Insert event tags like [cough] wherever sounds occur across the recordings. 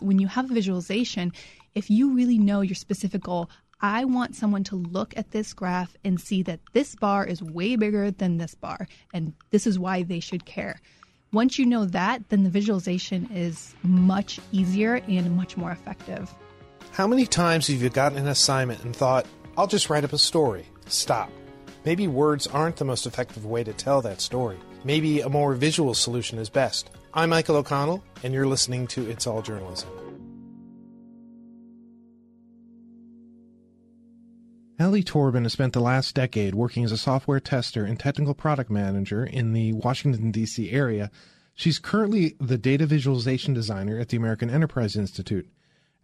when you have a visualization, if you really know your specific goal, I want someone to look at this graph and see that this bar is way bigger than this bar, and this is why they should care. Once you know that, then the visualization is much easier and much more effective. How many times have you gotten an assignment and thought, I'll just write up a story? Stop. Maybe words aren't the most effective way to tell that story. Maybe a more visual solution is best. I'm Michael O'Connell, and you're listening to It's All Journalism. Alli Torban has spent the last decade working as a software tester and technical product manager in the Washington, D.C. area. She's currently the data visualization designer at the American Enterprise Institute.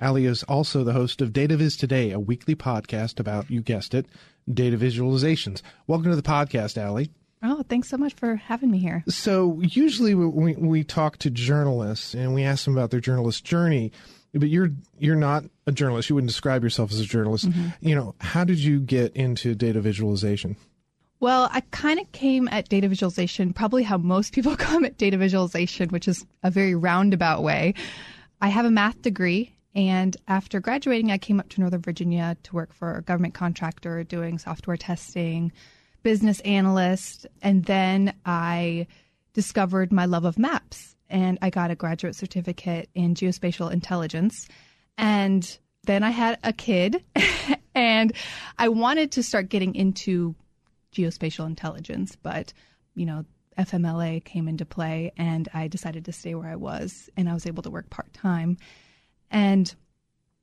Alli is also the host of Data Viz Today, a weekly podcast about, you guessed it, data visualizations. Welcome to the podcast, Alli. Oh, thanks so much for having me here. So, usually we, we talk to journalists and we ask them about their journalist journey but you're you're not a journalist. You wouldn't describe yourself as a journalist. Mm-hmm. You know, how did you get into data visualization? Well, I kind of came at data visualization probably how most people [laughs] come at data visualization, which is a very roundabout way. I have a math degree, and after graduating, I came up to Northern Virginia to work for a government contractor doing software testing, business analyst, and then I discovered my love of maps and I got a graduate certificate in geospatial intelligence. And then I had a kid, [laughs] and I wanted to start getting into geospatial intelligence, but you know, FMLA came into play, and I decided to stay where I was, and I was able to work part time. And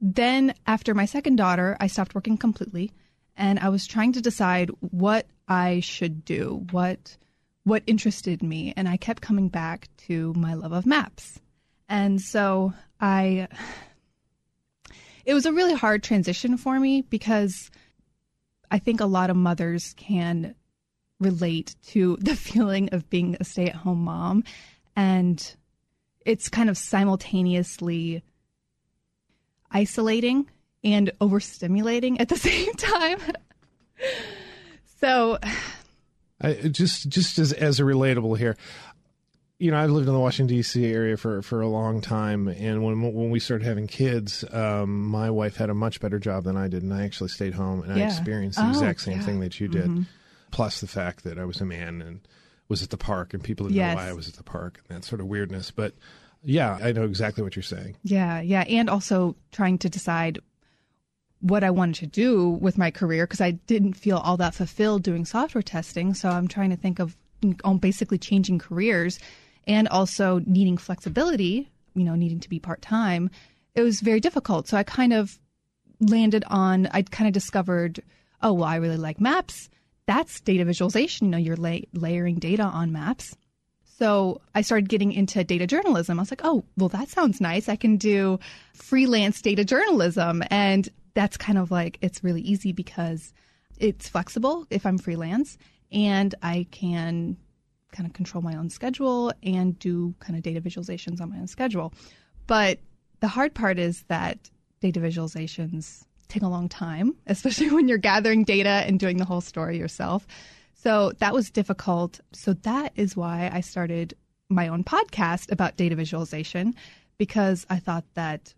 then after my second daughter, I stopped working completely, and I was trying to decide what I should do, what what interested me. And I kept coming back to my love of maps. And so I, it was a really hard transition for me because I think a lot of mothers can relate to [laughs] the feeling of being a stay at home mom. And it's kind of simultaneously isolating and overstimulating at the [laughs] same time. so I, just just as as a relatable here, you know, I've lived in the Washington D.C. area for for a long time, and when when we started having kids, um, my wife had a much better job than I did, and I actually stayed home and yeah. I experienced the oh, exact same yeah. thing that you did. Mm-hmm. Plus the fact that I was a man and was at the park, and people didn't yes. know why I was at the park, and that sort of weirdness. But yeah, I know exactly what you're saying. Yeah, yeah, and also trying to decide what I wanted to do with my career because I didn't feel all that fulfilled doing software testing. So I'm trying to think of basically changing careers and also needing flexibility, you know, needing to be part time. It was very difficult. So I kind of landed on, I kind of discovered, oh, well, I really like maps. That's data visualization. You know, you're la- layering data on maps. So I started getting into data journalism. I was like, oh, well, that sounds nice. I can do freelance data journalism. And that's kind of like it's really easy because it's flexible if I'm freelance and I can kind of control my own schedule and do kind of data visualizations on my own schedule. But the hard part is that data visualizations take a long time, [laughs] especially when you're gathering data and doing the whole story yourself. So that was difficult. So that is why I started my own podcast about data visualization because I thought that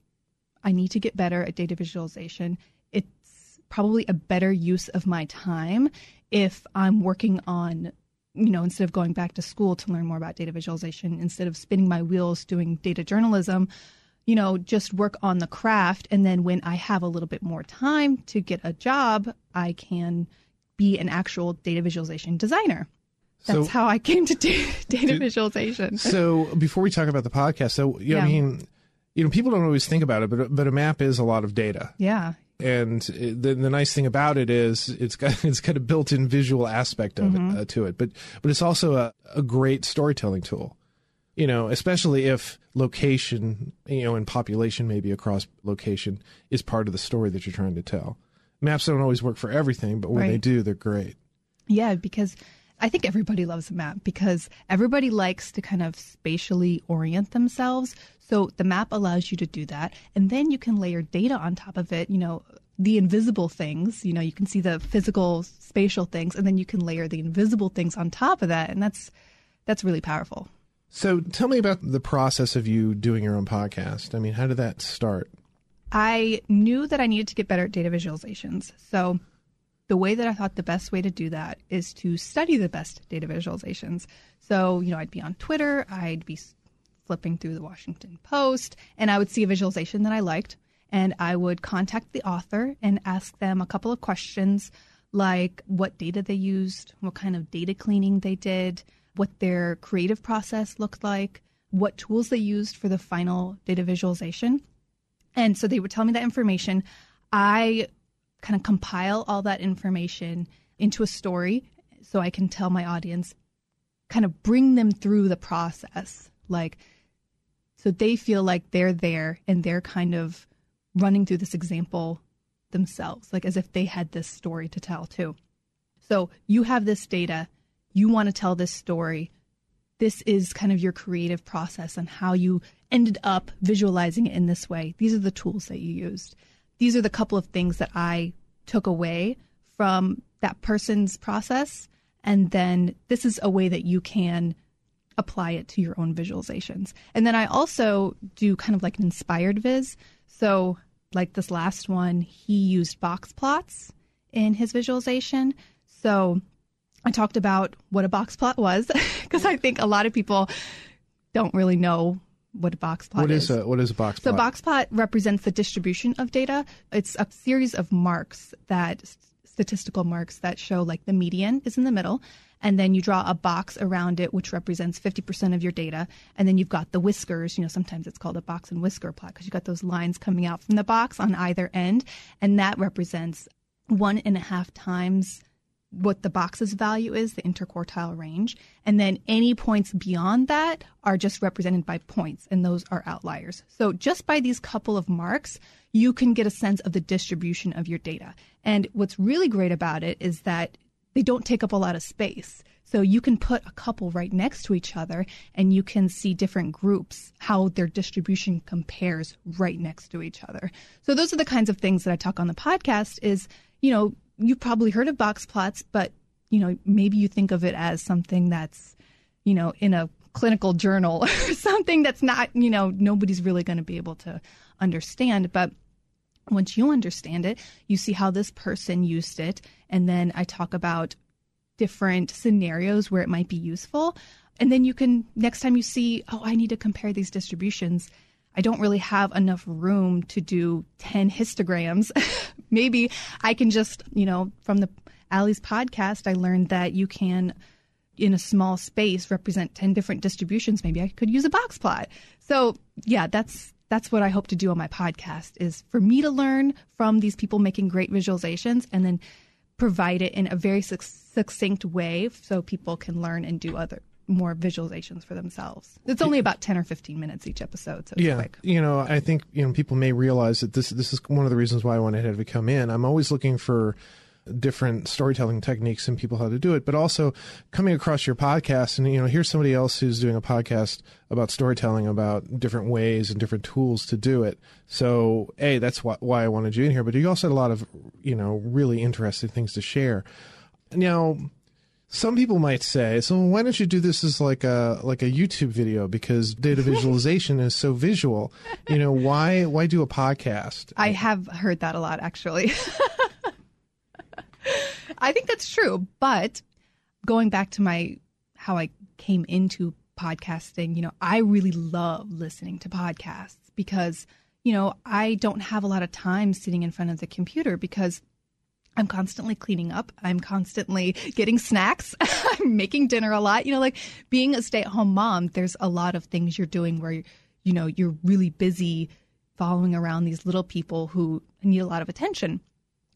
I need to get better at data visualization. It's probably a better use of my time if I'm working on, you know, instead of going back to school to learn more about data visualization, instead of spinning my wheels doing data journalism, you know, just work on the craft. And then when I have a little bit more time to get a job, I can be an actual data visualization designer. That's so, how I came to [laughs] data, data visualization. So before we talk about the podcast, so you know, yeah. I mean, you know, people don't always think about it, but but a map is a lot of data. Yeah. And the the nice thing about it is it's got [laughs] it's got a built-in visual aspect of mm-hmm. it uh, to it, but but it's also a, a great storytelling tool. You know, especially if location, you know, and population maybe across location is part of the story that you're trying to tell. Maps don't always work for everything, but when right. they do, they're great. Yeah, because I think everybody loves a map because everybody likes to kind of spatially orient themselves. So the map allows you to do that. And then you can layer data on top of it, you know, the invisible things, you know, you can see the physical spatial things and then you can layer the invisible things on top of that and that's that's really powerful. So tell me about the process of you doing your own podcast. I mean, how did that start? I knew that I needed to get better at data visualizations. So the way that I thought the best way to do that is to study the best data visualizations. So, you know, I'd be on Twitter, I'd be flipping through the Washington Post, and I would see a visualization that I liked, and I would contact the author and ask them a couple of questions like what data they used, what kind of data cleaning they did, what their creative process looked like, what tools they used for the final data visualization. And so they would tell me that information. I kind of compile all that information into a story so I can tell my audience, kind of bring them through the process. Like, so they feel like they're there and they're kind of running through this example themselves, like as if they had this story to tell too. So you have this data, you want to tell this story. This is kind of your creative process and how you ended up visualizing it in this way. These are the tools that you used these are the couple of things that I took away from that person's process. And then this is a way that you can apply it to your own visualizations. And then I also do kind of like an inspired viz. So, like this last one, he used box plots in his visualization. So, I talked about what a box plot was [laughs] because I think a lot of people don't really know what a box plot what is. is. A, what is a box plot? So box plot represents the distribution of data. It's a series of marks that statistical marks that show like the median is in the middle and then you draw a box around it which represents 50% of your data and then you've got the whiskers you know sometimes it's called a box and whisker plot because you've got those lines coming out from the box on either end and that represents one and a half times what the box's value is, the interquartile range. And then any points beyond that are just represented by points, and those are outliers. So just by these couple of marks, you can get a sense of the distribution of your data. And what's really great about it is that they don't take up a lot of space. So you can put a couple right next to each other and you can see different groups, how their distribution compares right next to each other. So those are the kinds of things that I talk on the podcast is, you know, you've probably heard of box plots, but you know maybe you think of it as something that's you know in a clinical journal [laughs] or something that's not you know nobody's really going to be able to understand, but once you understand it, you see how this person used it, and then I talk about different scenarios where it might be useful. And then you can, next time you see, oh, I need to compare these distributions, I don't really have enough room to do 10 histograms. [laughs] Maybe I can just, you know, from the Alli's podcast, I learned that you can, in a small space, represent 10 different distributions. Maybe I could use a box plot. So, yeah, that's that's what I hope to do on my podcast is for me to learn from these people making great visualizations and then provide it in a very succinct way so people can learn and do other more visualizations for themselves. It's only about 10 or 15 minutes each episode, so yeah, quick. You know, I think, you know, people may realize that this this is one of the reasons why I wanted to come in. I'm always looking for different storytelling techniques and people how to do it, but also coming across your podcast and you know, here's somebody else who's doing a podcast about storytelling about different ways and different tools to do it. So, A, that's why, why I wanted you in here, but you also had a lot of, you know, really interesting things to share. Now, some people might say, so why don't you do this as like a like a YouTube video because data [laughs] visualization is so visual. You know, why why do a podcast? I have heard that a lot actually. [laughs] I think that's true, but going back to my how I came into podcasting, you know, I really love listening to podcasts because, you know, I don't have a lot of time sitting in front of the computer because I'm constantly cleaning up. I'm constantly getting snacks. [laughs] I'm making dinner a lot. You know, like being a stay at home mom, there's a lot of things you're doing where, you know, you're really busy following around these little people who need a lot of attention.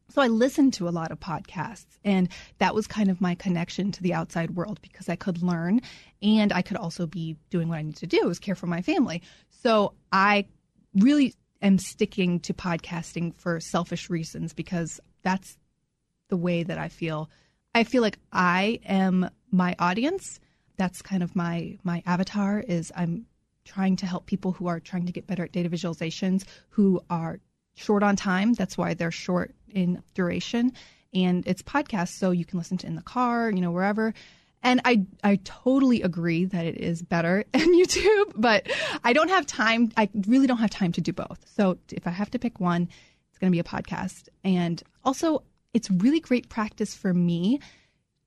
So I listened to a lot of podcasts, and that was kind of my connection to the outside world because I could learn and I could also be doing what I need to do is care for my family. So I really am sticking to podcasting for selfish reasons because that's the way that I feel. I feel like I am my audience. That's kind of my my avatar is I'm trying to help people who are trying to get better at data visualizations who are short on time. That's why they're short in duration. And it's podcasts, so you can listen to in the car, you know, wherever. And I I totally agree that it is better [laughs] in YouTube, but I don't have time. I really don't have time to do both. So if I have to pick one, it's going to be a podcast. And also, it's really great practice for me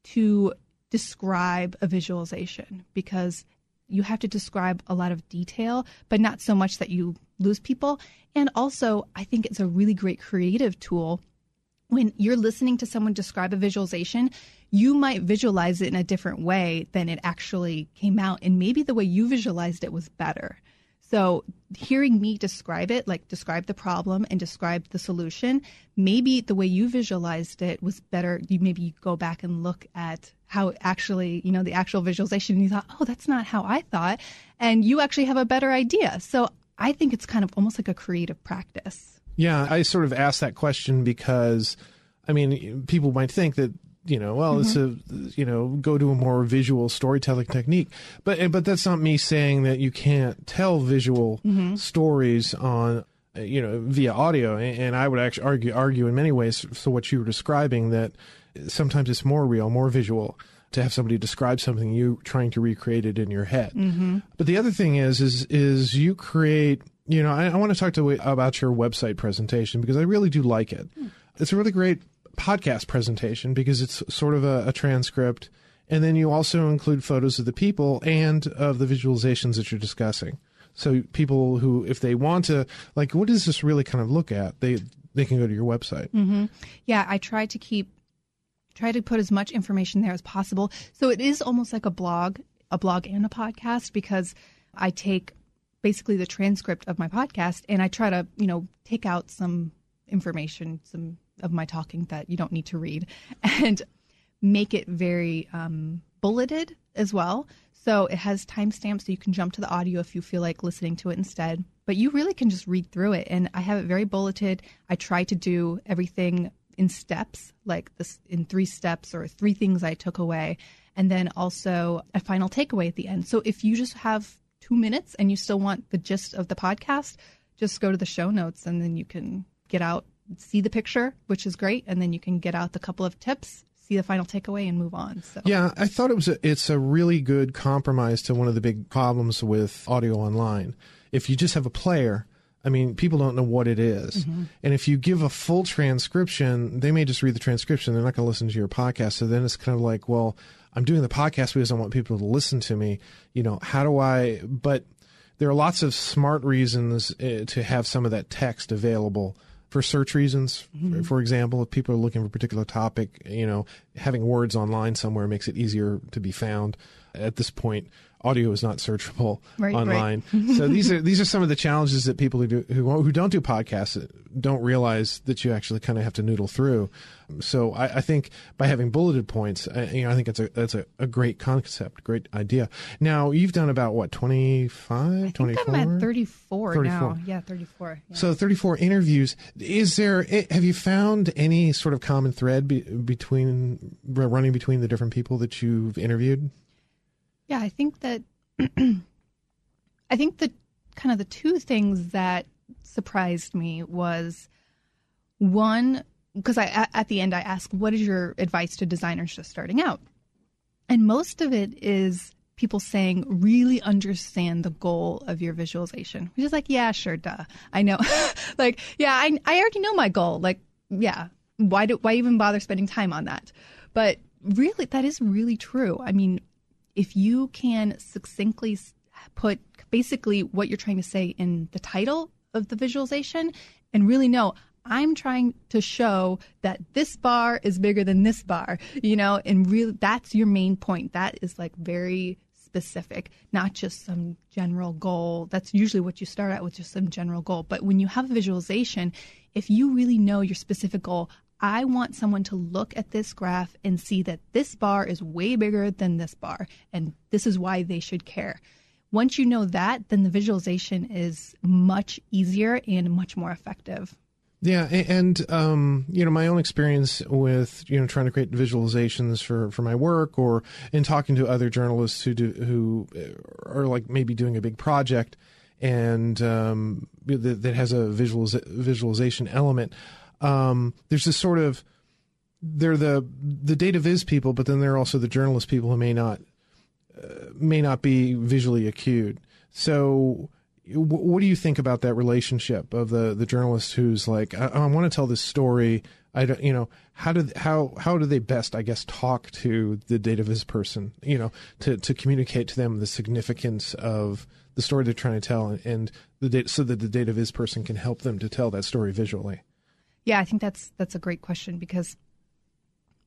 to describe a visualization because you have to describe a lot of detail, but not so much that you lose people. And also, I think it's a really great creative tool when you're listening to someone describe a visualization, you might visualize it in a different way than it actually came out. And maybe the way you visualized it was better. So hearing me describe it, like describe the problem and describe the solution, maybe the way you visualized it was better. You maybe you go back and look at how actually, you know, the actual visualization and you thought, oh, that's not how I thought. And you actually have a better idea. So I think it's kind of almost like a creative practice. Yeah, I sort of asked that question because, I mean, people might think that you know, well, mm-hmm. it's a you know, go to a more visual storytelling technique, but but that's not me saying that you can't tell visual mm-hmm. stories on you know via audio, and I would actually argue argue in many ways. So what you were describing that sometimes it's more real, more visual to have somebody describe something you trying to recreate it in your head. Mm-hmm. But the other thing is is is you create you know, I, I want to talk to about your website presentation because I really do like it. Mm. It's a really great podcast presentation because it's sort of a, a transcript, and then you also include photos of the people and of the visualizations that you're discussing. So people who, if they want to, like, what does this really kind of look at? They they can go to your website. Mm-hmm. Yeah, I try to keep try to put as much information there as possible. So it is almost like a blog, a blog and a podcast because I take basically the transcript of my podcast and I try to, you know, take out some information, some of my talking that you don't need to read [laughs] and make it very um, bulleted as well. So it has timestamps so you can jump to the audio if you feel like listening to it instead. But you really can just read through it. And I have it very bulleted. I try to do everything in steps, like this in three steps or three things I took away. And then also a final takeaway at the end. So if you just have two minutes and you still want the gist of the podcast, just go to the show notes and then you can get out, see the picture, which is great, and then you can get out the couple of tips, see the final takeaway, and move on. So yeah, I thought it was a, it's a really good compromise to one of the big problems with audio online. If you just have a player. I mean, people don't know what it is. Mm-hmm. And if you give a full transcription, they may just read the transcription. They're not going to listen to your podcast. So then it's kind of like, well, I'm doing the podcast because I want people to listen to me. You know, how do I? But there are lots of smart reasons uh, to have some of that text available for search reasons. Mm-hmm. For, for, example, if people are looking for a particular topic, you know, having words online somewhere makes it easier to be found. At this point, audio is not searchable right, online. Right. so these are these are some of the challenges that people who do who, who don't do podcasts don't realize that you actually kind of have to noodle through. So I, I think by having bulleted points, I, you know, I think that's a that's a, a, great concept, great idea. Now you've done about what 25, 24? I'm at 34, 34. now. Yeah, 34. Yeah. So 34 interviews. Is there have you found any sort of common thread be, between running between the different people that you've interviewed? Yeah, I think that [clears throat] I think the kind of the two things that surprised me was one because I at the end I ask what is your advice to designers just starting out, and most of it is people saying really understand the goal of your visualization, which is like yeah sure duh. I know. [laughs] Like yeah I I already know my goal. Like yeah why do why even bother spending time on that, but really that is really true. I mean if you can succinctly put basically what you're trying to say in the title of the visualization and really know I'm trying to show that this bar is bigger than this bar, you know, and really that's your main point. That is like very specific, not just some general goal. That's usually what you start out with, just some general goal. But when you have a visualization, if you really know your specific goal, I want someone to look at this graph and see that this bar is way bigger than this bar, and this is why they should care. Once you know that, then the visualization is much easier and much more effective. Yeah, and um, you know my own experience with you know trying to create visualizations for, for my work, or in talking to other journalists who do who are like maybe doing a big project and um, that, that has a visualiz- visualization element um, there's this sort of they're the the data viz people, but then they're also the journalist people who may not uh, may not be visually acute. So, w- what do you think about that relationship of the the journalist who's like, I, I want to tell this story. I don't, you know, how do how how do they best, I guess, talk to the data viz person, you know, to to communicate to them the significance of the story they're trying to tell, and, and the data, so that the data viz person can help them to tell that story visually. Yeah, I think that's that's a great question because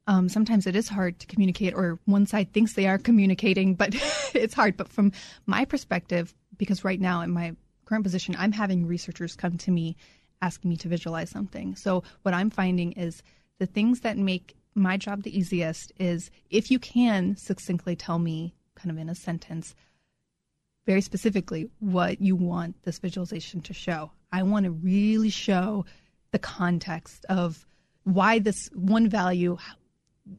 um, sometimes it is hard to communicate, or one side thinks they are communicating, but [laughs] it's hard. But from my perspective, because right now in my current position, I'm having researchers come to me asking me to visualize something. So what I'm finding is the things that make my job the easiest is if you can succinctly tell me, kind of in a sentence, very specifically what you want this visualization to show. I want to really show the context of why this one value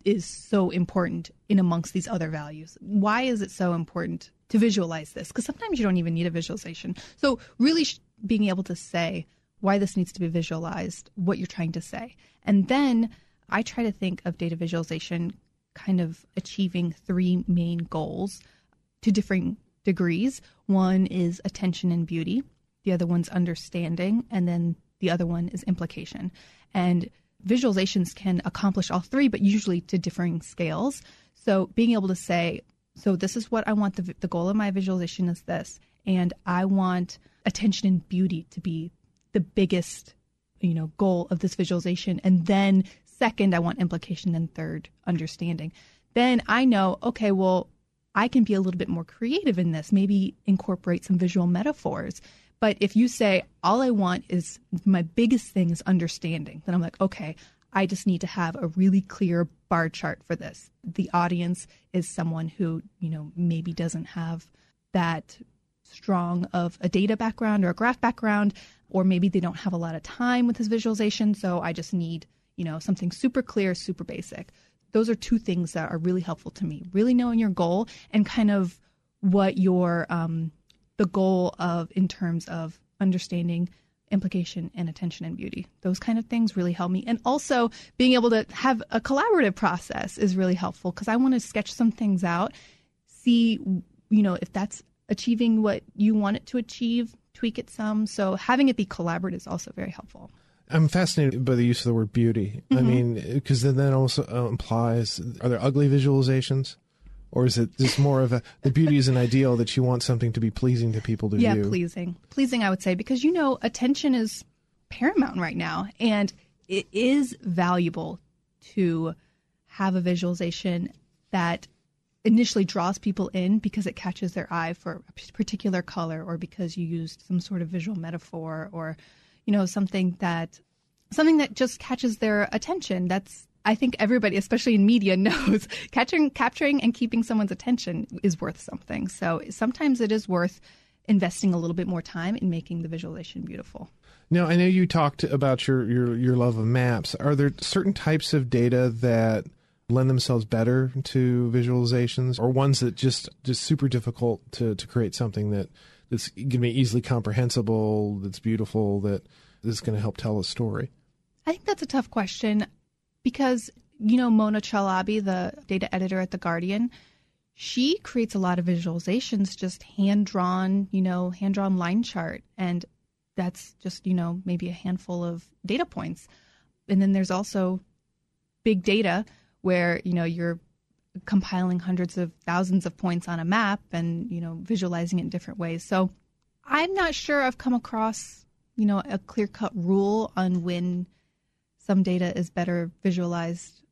is so important in amongst these other values. Why is it so important to visualize this? Because sometimes you don't even need a visualization. So, really sh- being able to say why this needs to be visualized, what you're trying to say. And then I try to think of data visualization kind of achieving three main goals to differing degrees. One is attention and beauty, the other one's understanding, and then the other one is implication. And visualizations can accomplish all three, but usually to differing scales. So being able to say, so this is what I want the, the goal of my visualization is this, and I want attention and beauty to be the biggest, you know, goal of this visualization, and then second, I want implication, and third, understanding. Then I know, okay, well, I can be a little bit more creative in this, maybe incorporate some visual metaphors. But if you say, all I want is my biggest thing is understanding, then I'm like, okay, I just need to have a really clear bar chart for this. The audience is someone who, you know, maybe doesn't have that strong of a data background or a graph background, or maybe they don't have a lot of time with this visualization. So I just need, you know, something super clear, super basic. Those are two things that are really helpful to me. Really knowing your goal and kind of what your um, the goal of in terms of understanding implication and attention and beauty. Those kind of things really help me. And also being able to have a collaborative process is really helpful because I want to sketch some things out, see, you know, if that's achieving what you want it to achieve, tweak it some. So having it be collaborative is also very helpful. I'm fascinated by the use of the word beauty. Mm-hmm. I mean, because then that also uh, implies are there ugly visualizations? Or is it just more of a the beauty is an ideal that you want something to be pleasing to people to yeah, view? Yeah, pleasing, pleasing. I would say because you know attention is paramount right now, and it is valuable to have a visualization that initially draws people in because it catches their eye for a particular color or because you used some sort of visual metaphor or you know something that something that just catches their attention that's I think everybody, especially in media, [laughs] knows capturing, capturing and keeping someone's attention is worth something. So sometimes it is worth investing a little bit more time in making the visualization beautiful. Now, I know you talked about your, your, your love of maps. Are there certain types of data that lend themselves better to visualizations or ones that just just super difficult to, to create something that that's going to be easily comprehensible, that's beautiful, that is going to help tell a story? I think that's a tough question because you know Mona Chalabi, the data editor at the Guardian, she creates a lot of visualizations, just hand drawn, you know, hand drawn line chart, and that's just you know maybe a handful of data points, and then there's also big data where you know you're compiling hundreds of thousands of points on a map and you know visualizing it in different ways. So I'm not sure I've come across you know a clear cut rule on when some data is better visualized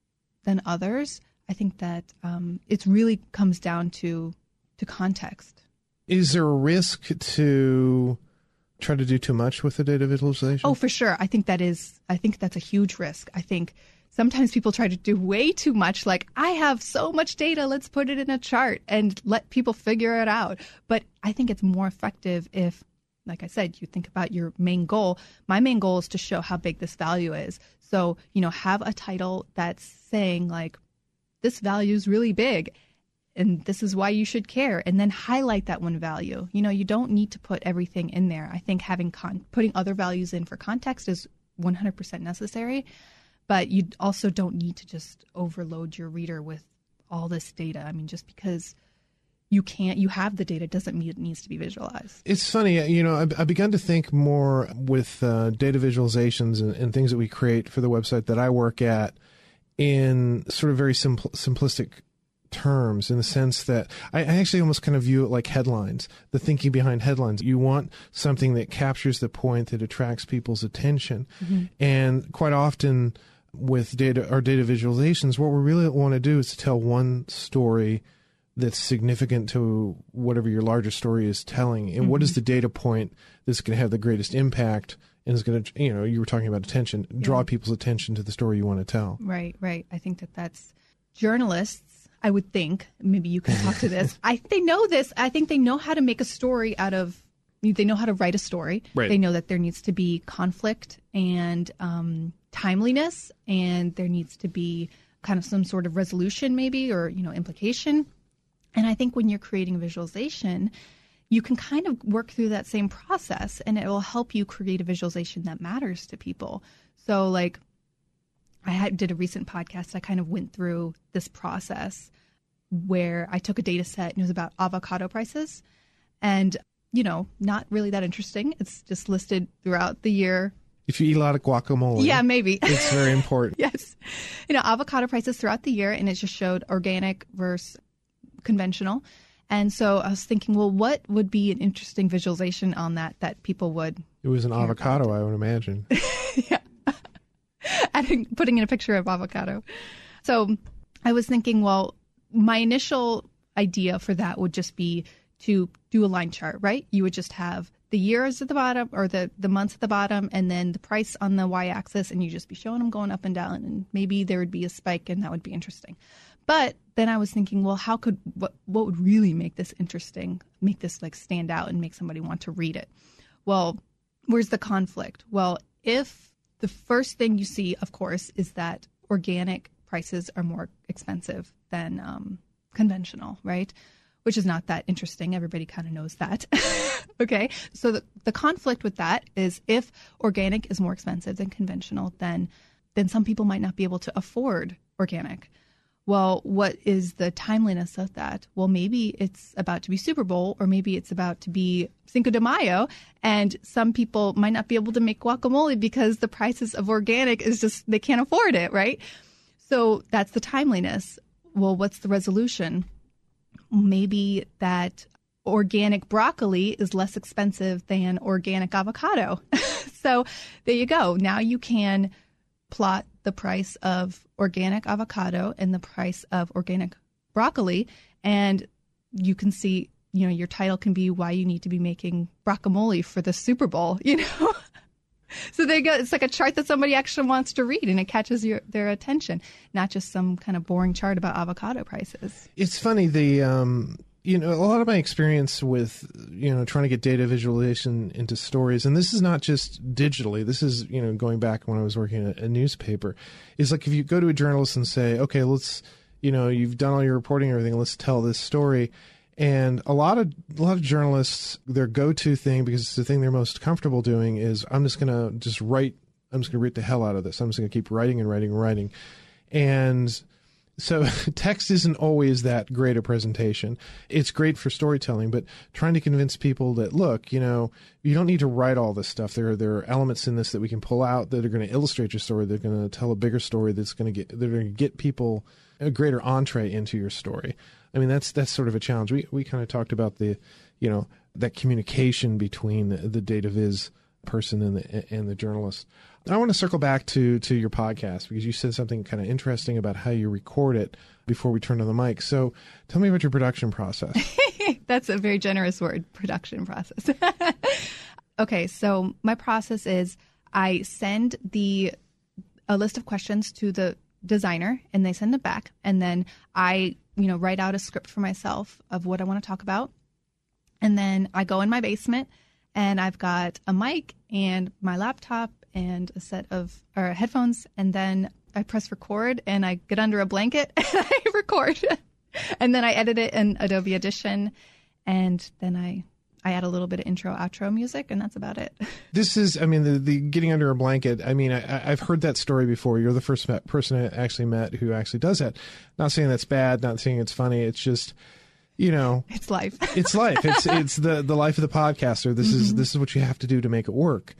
than others. I think that um, it really comes down to to context. Is there a risk to try to do too much with the data visualization? Oh, for sure. I think that is. I think that's a huge risk. I think sometimes people try to do way too much. Like I have so much data, let's put it in a chart and let people figure it out. But I think it's more effective if like I said, you think about your main goal. My main goal is to show how big this value is. So, you know, have a title that's saying, like, this value is really big and this is why you should care and then highlight that one value you know you don't need to put everything in there i think having con- putting other values in for context is 100% necessary but you also don't need to just overload your reader with all this data. I mean, just because you can't you have the data doesn't mean it needs to be visualized. It's funny you know i've, I've begun to think more with uh, data visualizations and, and, things that we create for the website that i work at in sort of very simpl- simplistic terms in the sense that I, I actually almost kind of view it like headlines the thinking behind headlines. You want something that captures the point that attracts people's attention. Mm-hmm. and quite often with data or data visualizations what we really want to do is to tell one story that's significant to whatever your larger story is telling and mm-hmm. what is mm-hmm. the data point that's going to have the greatest impact and is going to you know you were talking about attention draw yeah. people's attention to the story you want to tell right right i think that that's journalists i would think maybe you can talk to this [laughs] i they know this i think they know how to make a story out of they know how to write a story right. they know that there needs to be conflict and um, timeliness and there needs to be kind of some sort of resolution maybe or you know implication and I think when you're creating a visualization, you can kind of work through that same process and it will help you create a visualization that matters to people. So, like, I had, did a recent podcast, I kind of went through this process where I took a data set and it was about avocado prices. And, you know, not really that interesting. It's just listed throughout the year. If you eat a lot of guacamole. Yeah, maybe. [laughs] It's very important. yes. You know, avocado prices throughout the year, and it just showed organic versus conventional. And so I was thinking, well, what would be an interesting visualization on that that people would? It was an avocado, I would imagine. [laughs] yeah. [laughs] Adding, putting in a picture of avocado. So I was thinking, well, my initial idea for that would just be to do a line chart, right? You would just have the years at the bottom or the, the months at the bottom and then the price on the y axis, and you just be showing them going up and down. And maybe there would be a spike, and that would be interesting. But then I was thinking, well, how could what what would really make this interesting, make this like stand out and make somebody want to read it? Well, where's the conflict? Well, if the first thing you see, of course, is that organic prices are more expensive than um, conventional, right? Which is not that interesting. Everybody kind of knows that. [laughs] okay. So the, the conflict with that is if organic is more expensive than conventional, then then some people might not be able to afford organic. Well, what is the timeliness of that? Well, maybe it's about to be Super Bowl, or maybe it's about to be Cinco de Mayo, and some people might not be able to make guacamole because the prices of organic is just, they can't afford it, right? So that's the timeliness. Well, what's the resolution? Maybe that organic broccoli is less expensive than organic avocado. [laughs] so there you go. Now you can plot the price of organic avocado and the price of organic broccoli. And you can see you know your title can be why you need to be making guacamole for the super bowl [laughs] you know? So they go it's like a chart that somebody actually wants to read and it catches your their attention not just some kind of boring chart about avocado prices. It's funny the um you know, a lot of my experience with, you know, trying to get data visualization into stories, and this is not just digitally, this is, you know, going back when I was working at a newspaper, is like if you go to a journalist and say, okay, let's, you know, you've done all your reporting and everything, let's tell this story. And a lot of a lot of journalists, their go-to thing because it's the thing they're most comfortable doing is I'm just gonna just write. I'm just gonna read the hell out of this. I'm just gonna keep writing and writing and writing, and so [laughs] text isn't always that great a presentation. It's great for storytelling, but trying to convince people that look, you know, you don't need to write all this stuff. There are there are elements in this that we can pull out that are going to illustrate your story. They're going to tell a bigger story that's going to get they're going to get people a greater entree into your story. I mean, that's that's sort of a challenge. We we kind of talked about the, you know, that communication between the, the data viz person and the and the journalist. I want to circle back to to your podcast because you said something kind of interesting about how you record it before we turn on the mic. So, tell me about your production process. [laughs] That's a very generous word, production process. [laughs] okay, so my process is I send the a list of questions to the designer and they send it back and then I, you know, write out a script for myself of what I want to talk about. And then I go in my basement and I've got a mic and my laptop and a set of or headphones, and then I press record and I get under a blanket [laughs] and I record, [laughs] and then I edit it in Adobe Audition, and then I I add a little bit of intro outro music, and that's about it. [laughs] This is, I mean, the, the getting under a blanket. I mean, I, I've heard that story before. You're the first person I actually met who actually does that. Not saying that's bad, not saying it's funny. It's just, you know, It's life. [laughs] it's life. It's it's the the life of the podcaster. This is this is what you have to do to make it work.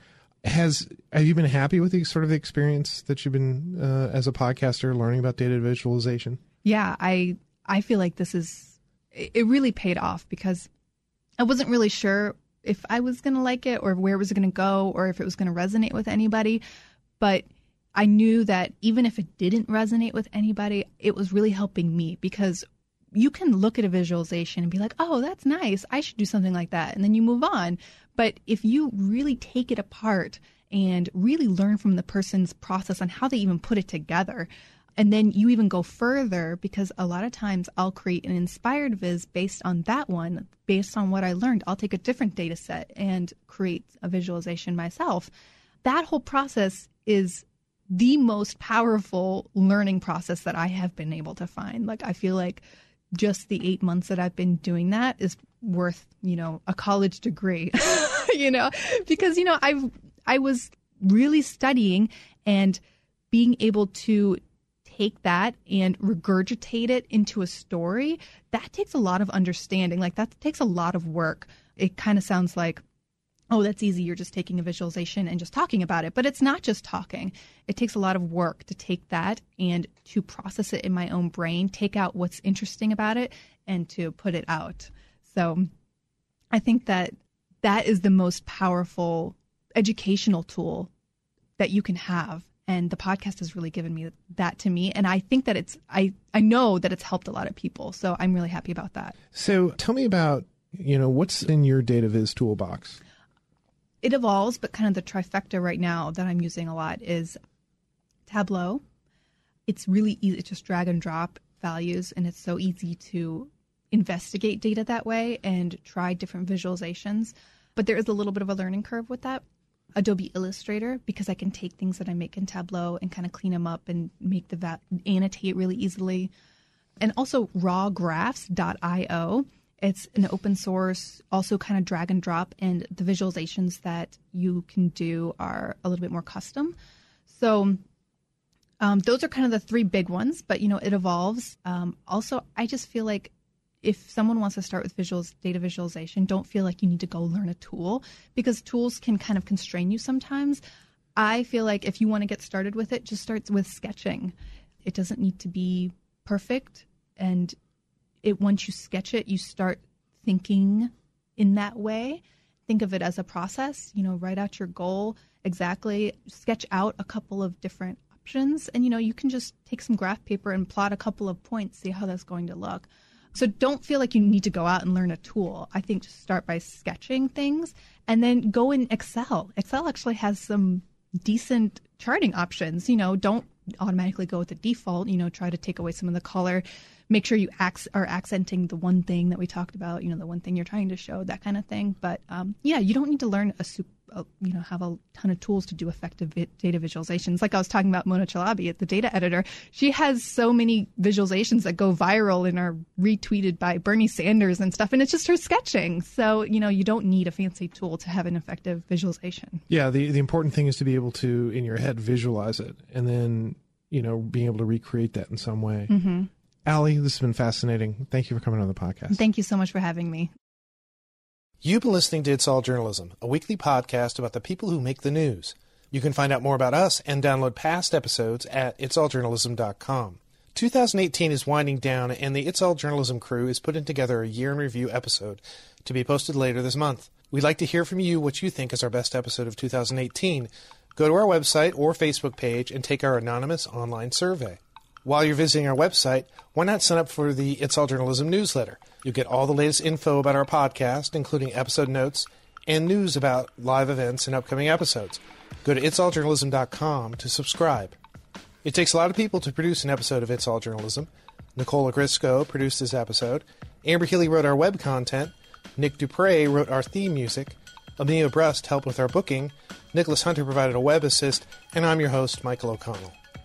Has have you been happy with the sort of the experience that you've been uh, as a podcaster learning about data visualization? yeah, I I feel like this is it really paid off because I wasn't really sure if I was going to like it or where was it was going to go or if it was going to resonate with anybody, but I knew that even if it didn't resonate with anybody, it was really helping me because you can look at a visualization and be like, "Oh, that's nice. I should do something like that." And then you move on. But if you really take it apart and really learn from the person's process on how they even put it together, and then you even go further because a lot of times I'll create an inspired viz based on that one, based on what I learned. I'll take a different data set and create a visualization myself. That whole process is the most powerful learning process that I have been able to find. Like, I feel like just the eight months that I've been doing that is worth, you know, a college degree, [laughs] you know, because, you know, I've, I was really studying and being able to take that and regurgitate it into a story, that takes a lot of understanding. Like that takes a lot of work. It kind of sounds like, oh, that's easy. You're just taking a visualization and just talking about it. But it's not just talking. It takes a lot of work to take that and to process it in my own brain, take out what's interesting about it, and to put it out. So I think that that is the most powerful educational tool that you can have and the podcast has really given me that to me and i think that it's i i know that it's helped a lot of people so i'm really happy about that So tell me about you know what's in your data viz toolbox. It evolves but kind of the trifecta right now that i'm using a lot is tableau it's really easy it's just drag and drop values and it's so easy to investigate data that way and try different visualizations but there is a little bit of a learning curve with that Adobe Illustrator because I can take things that I make in Tableau and kind of clean them up and make the va- annotate really easily. And also rawgraphs.io. It's an open source, also kind of drag and drop, and the visualizations that you can do are a little bit more custom. So um, those are kind of the three big ones, but you know it evolves. Um, also, I just feel like if someone wants to start with visuals data visualization, don't feel like you need to go learn a tool because tools can kind of constrain you sometimes. I feel like if you want to get started with it, just start with sketching. It doesn't need to be perfect and it once you sketch it, you start thinking in that way. Think of it as a process, you know, write out your goal exactly, sketch out a couple of different options and you know, you can just take some graph paper and plot a couple of points, see how that's going to look. So don't feel like you need to go out and learn a tool. I think just start by sketching things and then go in Excel. Excel actually has some decent charting options. You know, don't automatically go with the default, you know, try to take away some of the color. Make sure you ac- are accenting the one thing that we talked about, you know, the one thing you're trying to show, that kind of thing. But um, yeah, you don't need to learn a super, you know, have a ton of tools to do effective data visualizations. Like I was talking about Mona Chalabi at the data editor, she has so many visualizations that go viral and are retweeted by Bernie Sanders and stuff, and it's just her sketching. So you know, you don't need a fancy tool to have an effective visualization. Yeah, the the important thing is to be able to in your head visualize it and then you know being able to recreate that in some way. Mm-hmm. Alli, this has been fascinating. Thank you for coming on the podcast. Thank you so much for having me. You've been listening to It's All Journalism, a weekly podcast about the people who make the news. You can find out more about us and download past episodes at itsalljournalism.com. 2018 is winding down, and the It's All Journalism crew is putting together a year in review episode to be posted later this month. We'd like to hear from you what you think is our best episode of 2018. Go to our website or Facebook page and take our anonymous online survey. While you're visiting our website, why not sign up for the It's All Journalism newsletter? You'll get all the latest info about our podcast, including episode notes and news about live events and upcoming episodes. Go to itsalljournalism.com to subscribe. It takes a lot of people to produce an episode of It's All Journalism. Nicola Grisco produced this episode. Amber Healy wrote our web content. Nick Dupre wrote our theme music. Amelia Brust helped with our booking. Nicholas Hunter provided a web assist. And I'm your host, Michael O'Connell.